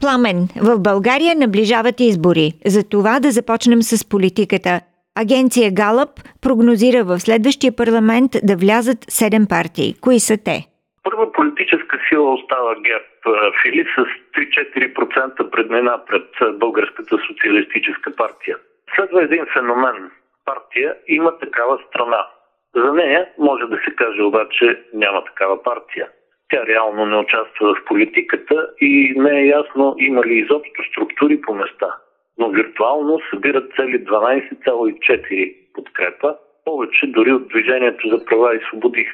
Пламен, в България наближават избори. За това да започнем с политиката. Агенция Галъп прогнозира в следващия парламент да влязат 7 партии. Кои са те? Първа политическа сила остава ГЕРБ Фили с 3-4% предмина пред Българската социалистическа партия. Следва един феномен. Партия има такава страна. За нея може да се каже обаче няма такава партия. Тя реално не участва в политиката и не е ясно има ли изобщо структури по места. Но виртуално събират цели 12,4 подкрепа, повече дори от Движението за права и свободи.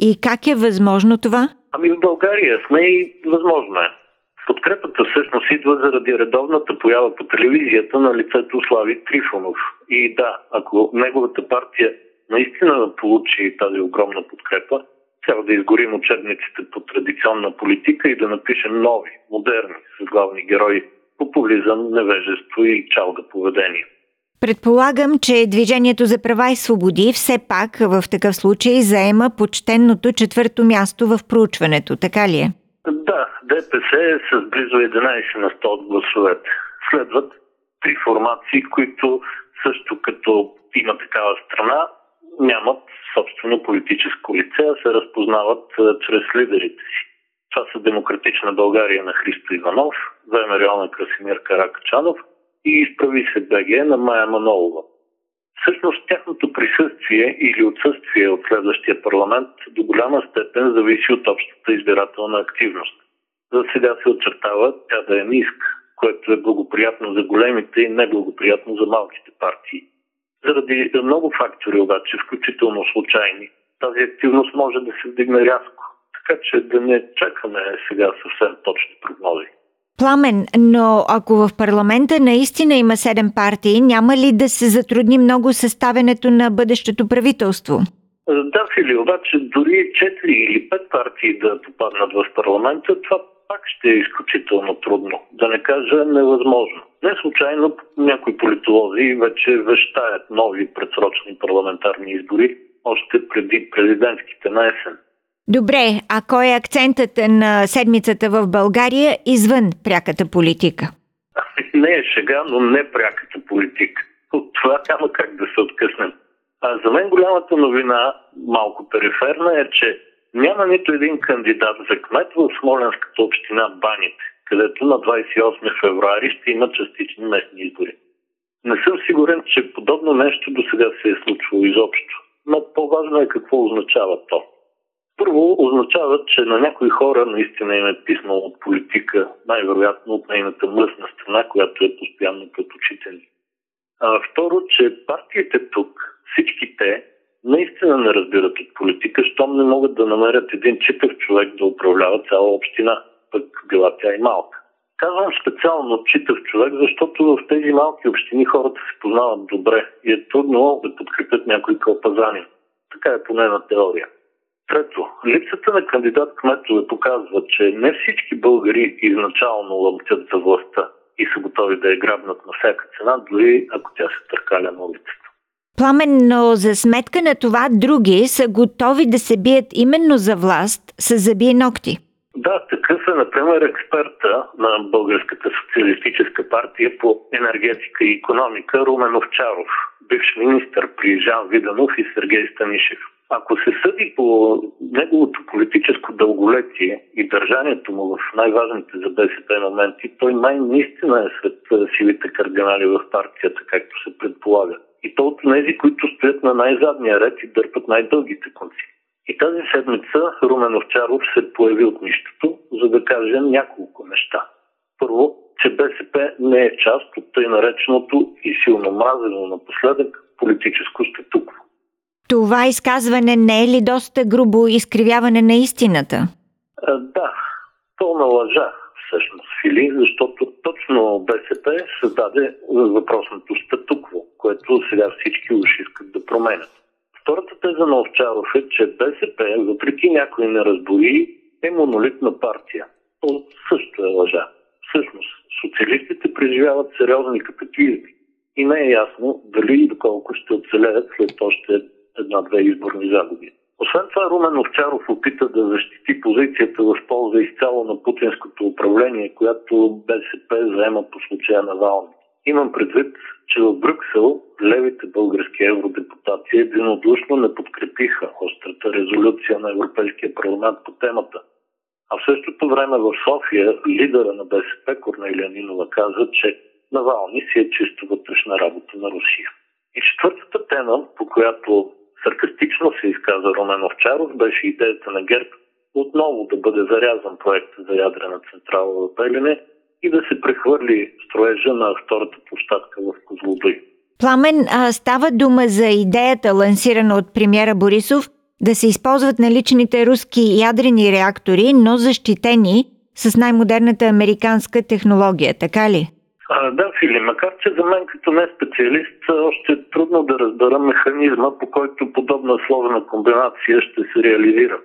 И как е възможно това? Ами в България сме и възможно е. Подкрепата всъщност идва заради редовната поява по телевизията на лицето Слави Трифонов. И да, ако неговата партия наистина получи тази огромна подкрепа, трябва да изгорим учебниците по традиционна политика и да напишем нови, модерни, с главни герои популизъм, невежество и чалга поведение. Предполагам, че Движението за права и свободи все пак в такъв случай заема почтенното четвърто място в проучването, така ли е? Да, ДПС е с близо 11 на 100 от гласовете. Следват три формации, които също като има такава страна, нямат собствено политическо лице, а се разпознават чрез лидерите си. Това са Демократична България на Христо Иванов, ВМРО на Красимир Каракачанов и Изправи се БГ на Майя Манолова. Всъщност тяхното присъствие или отсъствие от следващия парламент до голяма степен зависи от общата избирателна активност. За сега се очертава тя да е ниска, което е благоприятно за големите и неблагоприятно за малките партии. Заради много фактори обаче, включително случайни, тази активност може да се вдигне рязко. Така че да не чакаме сега съвсем точни прогнози. Пламен, но ако в парламента наистина има седем партии, няма ли да се затрудни много съставянето на бъдещето правителство? Да, Фили, обаче дори 4 или 5 партии да попаднат в парламента, това пак ще е изключително трудно. Да не кажа невъзможно. Не случайно някои политолози вече вещаят нови предсрочни парламентарни избори още преди президентските на есен. Добре, а кой е акцентът на седмицата в България извън пряката политика? Не е шега, но не пряката политика. От това няма как да се откъснем. А за мен голямата новина, малко периферна, е, че няма нито един кандидат за кмет в Смоленската община Баните, където на 28 февруари ще има частични местни избори. Не съм сигурен, че подобно нещо до сега се е случвало изобщо, но по-важно е какво означава то. Първо означава, че на някои хора наистина им е писнало от политика, най-вероятно от нейната мръсна страна, която е постоянно пред очите ни. А второ, че партиите тук, всички те, наистина не разбират от политика, щом не могат да намерят един читав човек да управлява цяла община, пък била тя и малка. Казвам специално читав човек, защото в тези малки общини хората се познават добре и е трудно да подкрепят някои кълпазани. Така е поне на теория. Трето, липсата на кандидат кметове показва, че не всички българи изначално лъмтят за властта и са готови да я грабнат на всяка цена, дори ако тя се търкаля на улицата. Пламен, но за сметка на това други са готови да се бият именно за власт с забие ногти. Да, такъв е, например, експерта на Българската социалистическа партия по енергетика и економика Румен Овчаров, бивш министр при Жан Виданов и Сергей Станишев. Ако се съди по неговото политическо дълголетие и държанието му в най-важните за БСП моменти, той най-наистина е сред силите кардинали в партията, както се предполага. И то от тези, които стоят на най-задния ред и дърпат най-дългите конци. И тази седмица Румен Овчаров се появи от нищото, за да каже няколко неща. Първо, че БСП не е част от тъй нареченото и силно мразено напоследък политическо статукво. Това изказване не е ли доста грубо изкривяване на истината? А, да, пълна лъжа всъщност, Фили, защото точно БСП създаде въпросното статукво което сега всички уши искат да променят. Втората теза на Овчаров е, че БСП, въпреки някои неразбори, е монолитна партия. То също е лъжа. Всъщност, социалистите преживяват сериозни катаклизми и не е ясно дали и доколко ще оцелеят след още една-две изборни загуби. Освен това, Румен Овчаров опита да защити позицията в полза изцяло на путинското управление, която БСП заема по случая на Вални. Имам предвид, че в Брюксел левите български евродепутати единодушно не подкрепиха острата резолюция на Европейския парламент по темата. А в същото време в София лидера на БСП Корнелия Нинова каза, че Навални си е чисто вътрешна работа на Русия. И четвъртата тема, по която саркастично се изказа Румен Овчаров, беше идеята на ГЕРБ отново да бъде зарязан проект за ядрена централа в Белене и да се прехвърли строежа на втората площадка в Козлодуй. Пламен, а, става дума за идеята, лансирана от премьера Борисов, да се използват наличните руски ядрени реактори, но защитени с най-модерната американска технология, така ли? А, да, Фили, макар че за мен като не специалист още е трудно да разбера механизма, по който подобна сложна комбинация ще се реализира.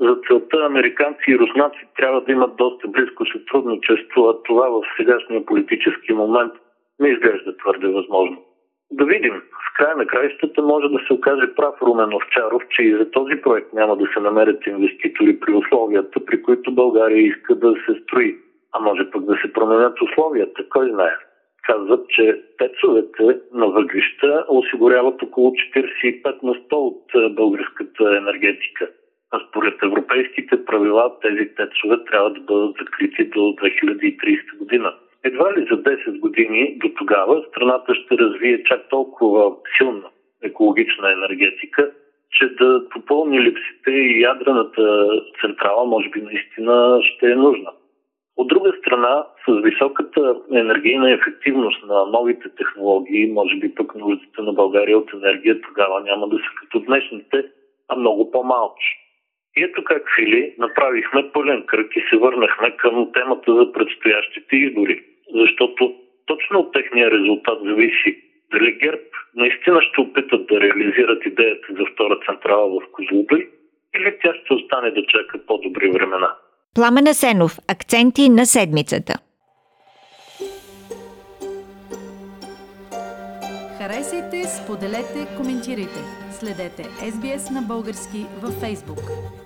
За целта американци и руснаци трябва да имат доста близко сътрудничество, а това в сегашния политически момент не изглежда твърде възможно. Да видим. В края на краищата може да се окаже прав Румен Овчаров, че и за този проект няма да се намерят инвеститори при условията, при които България иска да се строи. А може пък да се променят условията, кой знае. Казват, че тецовете на въглища осигуряват около 45 на 100 от българската енергетика. А според европейските правила тези тецове трябва да бъдат закрити до 2030 година. Едва ли за 10 години до тогава страната ще развие чак толкова силна екологична енергетика, че да попълни липсите и ядрената централа може би наистина ще е нужна. От друга страна, с високата енергийна ефективност на новите технологии, може би пък нуждите на България от енергия тогава няма да са като днешните, а много по-малки. И ето как, Фили, направихме пълен кръг и се върнахме към темата за предстоящите избори. Защото точно от техния резултат зависи дали ГЕРБ наистина ще опитат да реализират идеята за втора централа в Козлодуй или тя ще остане да чака по-добри времена. Пламена Сенов. Акценти на седмицата. Харесайте, споделете, коментирайте. Следете SBS на български във Facebook.